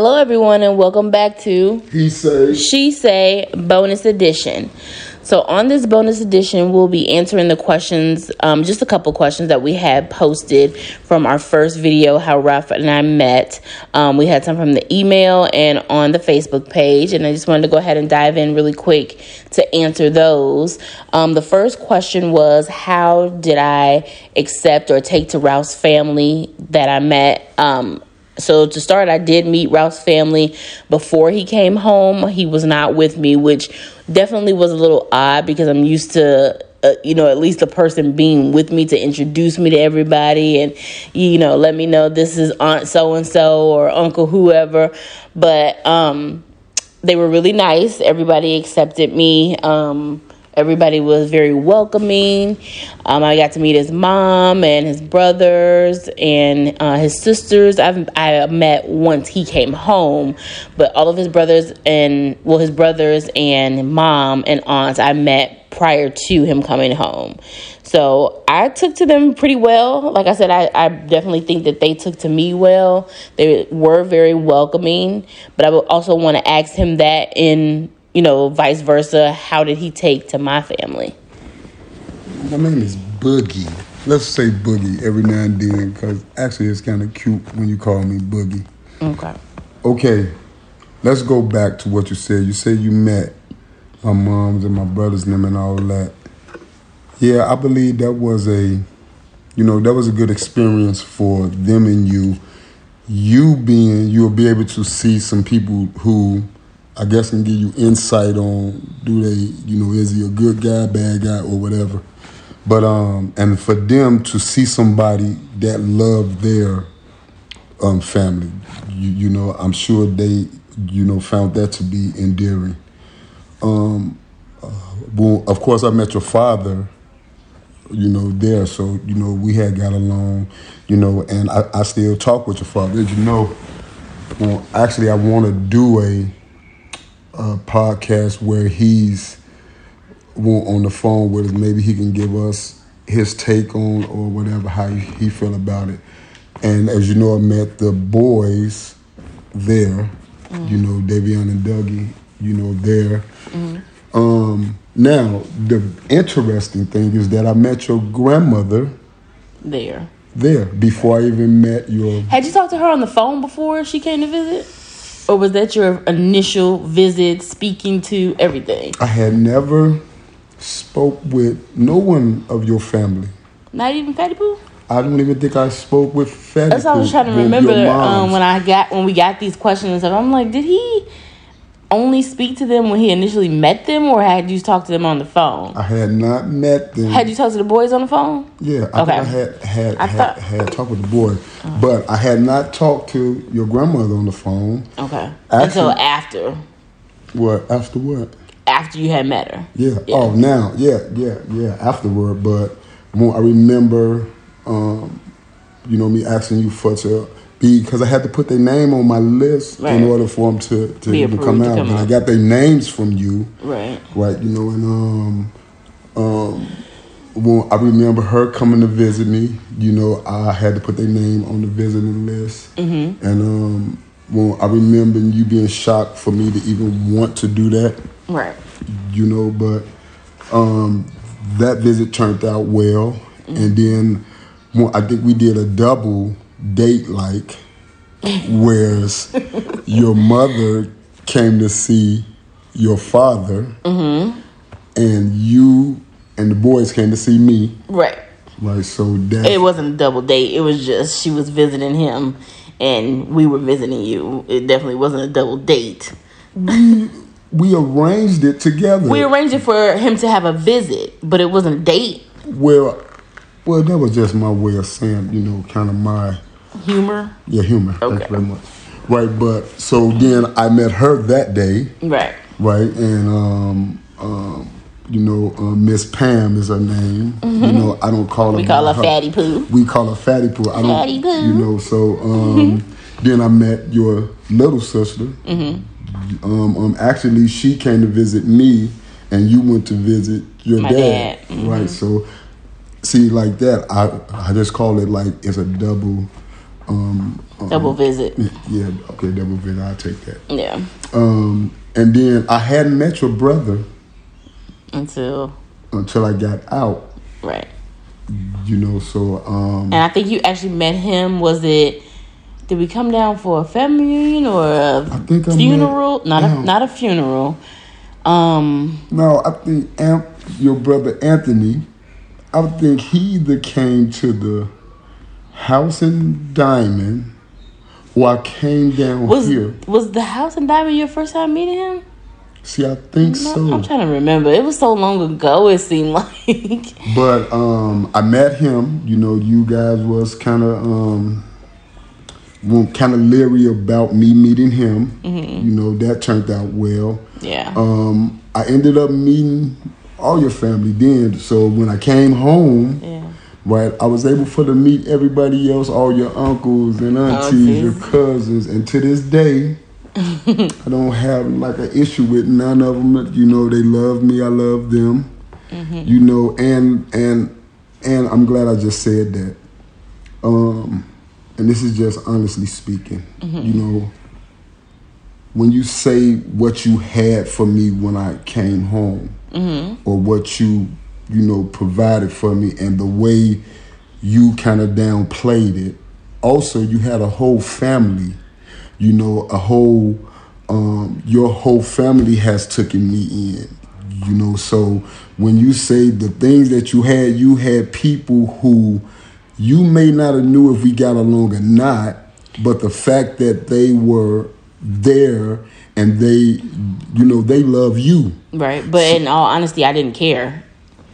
Hello, everyone, and welcome back to He say, She Say Bonus Edition. So, on this bonus edition, we'll be answering the questions, um, just a couple questions that we had posted from our first video, How Ralph and I Met. Um, we had some from the email and on the Facebook page, and I just wanted to go ahead and dive in really quick to answer those. Um, the first question was, How did I accept or take to Ralph's family that I met? So to start, I did meet Ralph's family before he came home. He was not with me, which definitely was a little odd because I'm used to, uh, you know, at least a person being with me to introduce me to everybody and, you know, let me know this is Aunt so and so or Uncle whoever. But um, they were really nice. Everybody accepted me. Um, Everybody was very welcoming. Um, I got to meet his mom and his brothers and uh, his sisters. I've I met once he came home, but all of his brothers and well, his brothers and mom and aunts I met prior to him coming home. So I took to them pretty well. Like I said, I, I definitely think that they took to me well. They were very welcoming, but I would also want to ask him that in you know, vice versa. How did he take to my family? my name is Boogie. Let's say Boogie every now and then, because actually it's kind of cute when you call me Boogie. Okay. Okay, let's go back to what you said. You said you met my moms and my brothers and them and all that. Yeah, I believe that was a, you know, that was a good experience for them and you. You being, you'll be able to see some people who I guess can give you insight on do they, you know, is he a good guy, bad guy, or whatever. But um, and for them to see somebody that loved their um family, you you know, I'm sure they, you know, found that to be endearing. Um, uh, well, of course, I met your father, you know, there, so you know, we had got along, you know, and I, I still talk with your father. As you know, well, actually, I want to do a uh, podcast where he's on the phone with us. Maybe he can give us his take on or whatever how he, he feel about it. And as you know, I met the boys there. Mm-hmm. You know, Davion and Dougie. You know, there. Mm-hmm. Um, now the interesting thing is that I met your grandmother there. There before I even met your. Had you talked to her on the phone before she came to visit? Or was that your initial visit speaking to everything i had never spoke with no one of your family not even fatty poo I don't even think I spoke with Fatty. That's what I was trying to remember um, when I got when we got these questions and stuff. I'm like, did he only speak to them when he initially met them, or had you talked to them on the phone? I had not met them. Had you talked to the boys on the phone? Yeah, I, okay. I had had I had, thought... had, talked with the boys, uh-huh. but I had not talked to your grandmother on the phone. Okay. Actually, Until after. What after what? After you had met her. Yeah. yeah. Oh, now, yeah, yeah, yeah. Afterward, but I remember, um, you know, me asking you for to because I had to put their name on my list right. in order for them to, to, to come out. To come and I got their names from you. Right. Right, you know, and um, um, well, I remember her coming to visit me. You know, I had to put their name on the visiting list. Mm-hmm. And um, well, I remember you being shocked for me to even want to do that. Right. You know, but um, that visit turned out well. Mm-hmm. And then well, I think we did a double date like, whereas your mother came to see your father, mm-hmm. and you and the boys came to see me. Right. Right. So that it wasn't a double date. It was just she was visiting him, and we were visiting you. It definitely wasn't a double date. We we arranged it together. We arranged it for him to have a visit, but it wasn't a date. Well, well, that was just my way of saying, you know, kind of my humor. Yeah, humor. Okay. Thank you very much. Right, but so then I met her that day. Right. Right, and um, um, you know, uh, Miss Pam is her name. Mm-hmm. You know, I don't call her. We call her, her, Fatty Poo. We call her Fatty Poo. I don't. Fatty Poo. You know, so um, then I met your little sister. Mm-hmm. Um, um, actually, she came to visit me, and you went to visit your My dad. dad, mhm. Right. So, see, like that, I I just call it like it's a double. Um, um, Double visit. Yeah. Okay. Double visit. I'll take that. Yeah. Um, and then I hadn't met your brother Until until I got out. right. You know. So. Um, And I think you actually met him. Was it? Did we come down for a family reunion or a think I met- funeral? Not a not a funeral. Um. No, I think Am- your brother Anthony. I think he either came to the house in Diamond, or I came down Was here. was the house in Diamond your first time meeting him? See, I think No, so. I'm trying to remember. It was so long ago. It seemed like. But um, I met him. You know, you guys was kind of um, kind of leery about me meeting him. You know, that turned out well. yeah. Um, I ended up meeting all your family then. So when I came home, yeah. Right, I was able for to meet everybody else, all your uncles and aunties, your cousins, and to this day, I don't have like an issue with none of them. You know, they love me, I love them. Mm-hmm. You know, and and and I'm glad I just said that. Um, and this is just honestly speaking. Mm-hmm. You know, when you say what you had for me when I came home, mm-hmm. or what you you know provided for me, and the way you kind of downplayed it. Also, you had a whole family. You know, a whole um, your whole family has taken me in. You know, so when you say the things that you had, you had people who you may not have knew if we got along or not, but the fact that they were there and they, you know, they love you. Right. But in all honesty, I didn't care.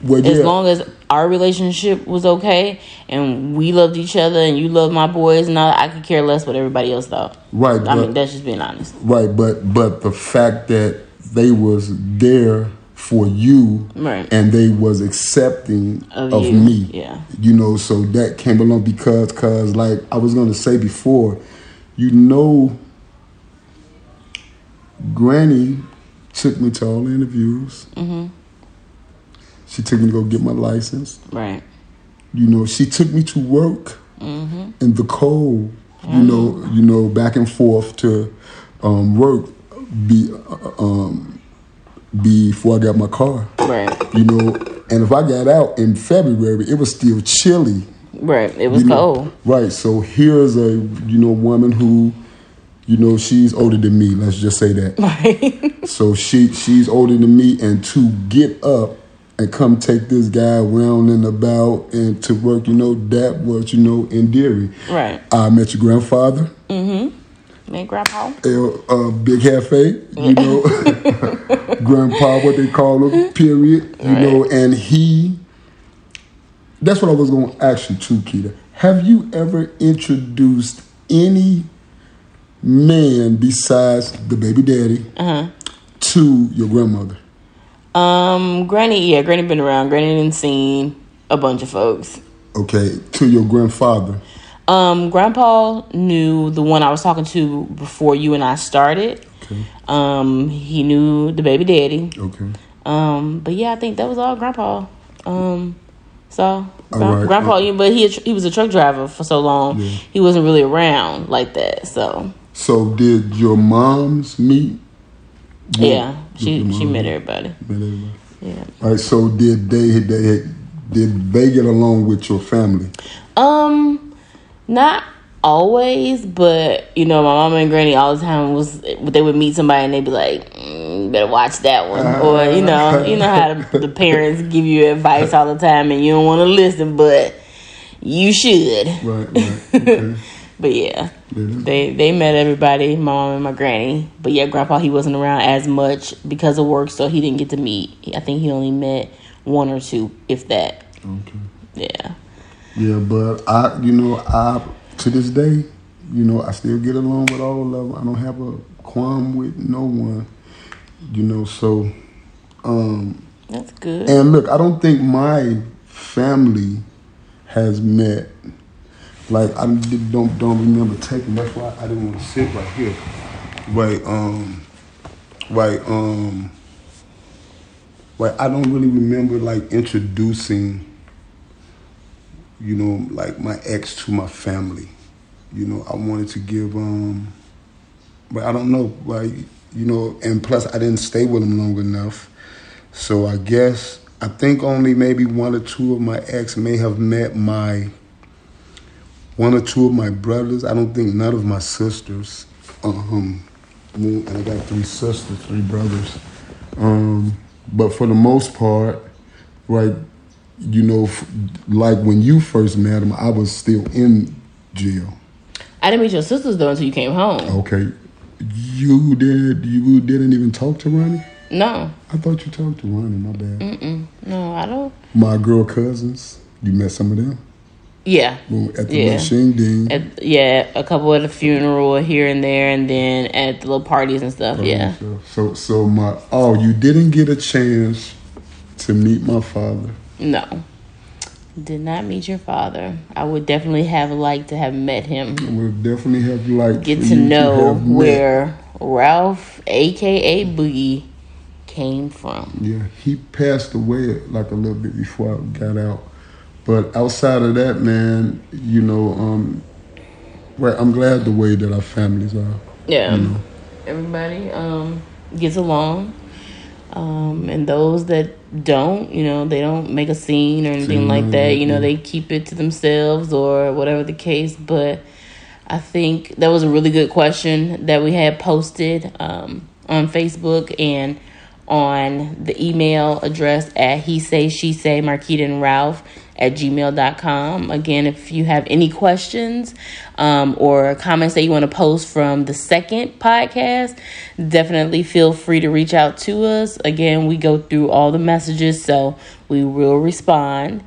Well, As long as our relationship was okay and we loved each other and you loved my boys and all, I could care less what everybody else thought. right, I but, mean, that's just being honest. right, but but the fact that they was there for you Right. and they was accepting Of of, me yeah. you know so that came along because cause like i was going to say before you know granny took me to all the interviews Mm-hmm. She took me to go get my license Right. you know she took me to work Mm-hmm. in the cold you know you know back and forth to um, work be uh, um, before i got my car Right. you know and if i got out in february it was still chilly Right. It was you know, cold. right so here's a you know woman who you know she's older than me let's just say that Right. so she she's older than me and to get up and come take this guy around and about and to work you know that was you know endearing right. i met your grandfather Mm-hmm. Man, grandpa. Uh, big hefe you know grandpa what they call him period you know and he that's what i was going to ask you too keita have you ever introduced any man besides the baby daddy Uh-huh. to your grandmother Um, Granny, yeah, Granny been around. Granny done seen a bunch of folks. okay to your grandfather Um, Grandpa knew the one I was talking to before you and I started. okay Um, he knew the baby daddy. okay Um, but yeah, I think that was all Grandpa. Um, so right. Grandpa, yeah, but he he was a truck driver for so long, Yeah. he wasn't really around like that. So so did your moms meet yeah, she she met everybody. met everybody? Yeah. All right so did they they did they get along with your family Um, not always, but you know, my mama and granny all the time was they would meet somebody and they'd be like, mm, "You better watch that one," or you know, you know how the, the parents give you advice all the time and you don't want to listen, but you should. right right okay But yeah, Yeah. they they met everybody, mom and my granny. But yeah, grandpa he wasn't around as much because of work, so he didn't get to meet. I think he only met one or two, if that. okay Yeah. Yeah, but I, you know, I to this day, you know, I still get along with all of them. I don't have a qualm with no one, you know. So, um, That's good. and look, I don't think my family has met like I don't don't remember taking. That's why I didn't want to sit right here. Right, um, right, um, right. I don't really remember like introducing, you know, like my ex to my family. You know, I wanted to give, um, but I don't know, like you know, and plus I didn't stay with him long enough. So I guess I think only maybe one or two of my ex may have met my one or two of my brothers. I don't think none of my sisters. Um, and I got three sisters, three brothers. Um, but for the most part, right, you know, like when you first met him, I was still in jail. I didn't meet your sisters though until you came home. Okay, you did. You didn't even talk to Ronnie. No. I thought you talked to Ronnie. My bad. Mm-mm. No, I don't. My girl cousins. You met some of them. Yeah. At the yeah. At, yeah, a couple at the funeral here and there, and then at the little parties and stuff. Oh, yeah. So, so my oh, you didn't get a chance to meet my father. No, did not meet your father. I would definitely have liked to have met him. I would definitely have liked to get to know to where Ralph, aka Boogie, came from. Yeah, he passed away like a little bit before I got out. But outside of that, man, you know, um, well, I'm glad the way that our families are. Yeah, you know. everybody um, gets along, um, and those that don't, you know, they don't make a scene or anything like that. You know, they keep it to themselves or whatever the case. But I think that was a really good question that we had posted um, on Facebook and on the email address at he say she say Marquita and Ralph at gmail.com. Again, if you have any questions um, or comments that you want to post from the second podcast, definitely feel free to reach out to us. Again, we go through all the messages, so we will respond.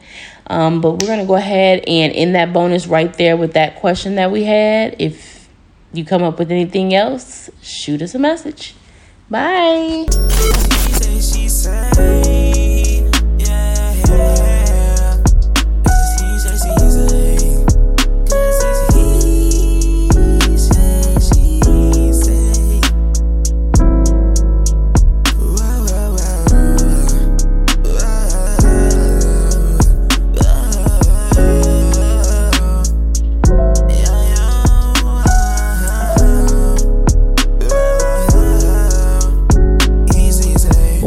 Um, but we're going to go ahead and in that bonus right there with that question that we had, if you come up with anything else, shoot us a message. Bye.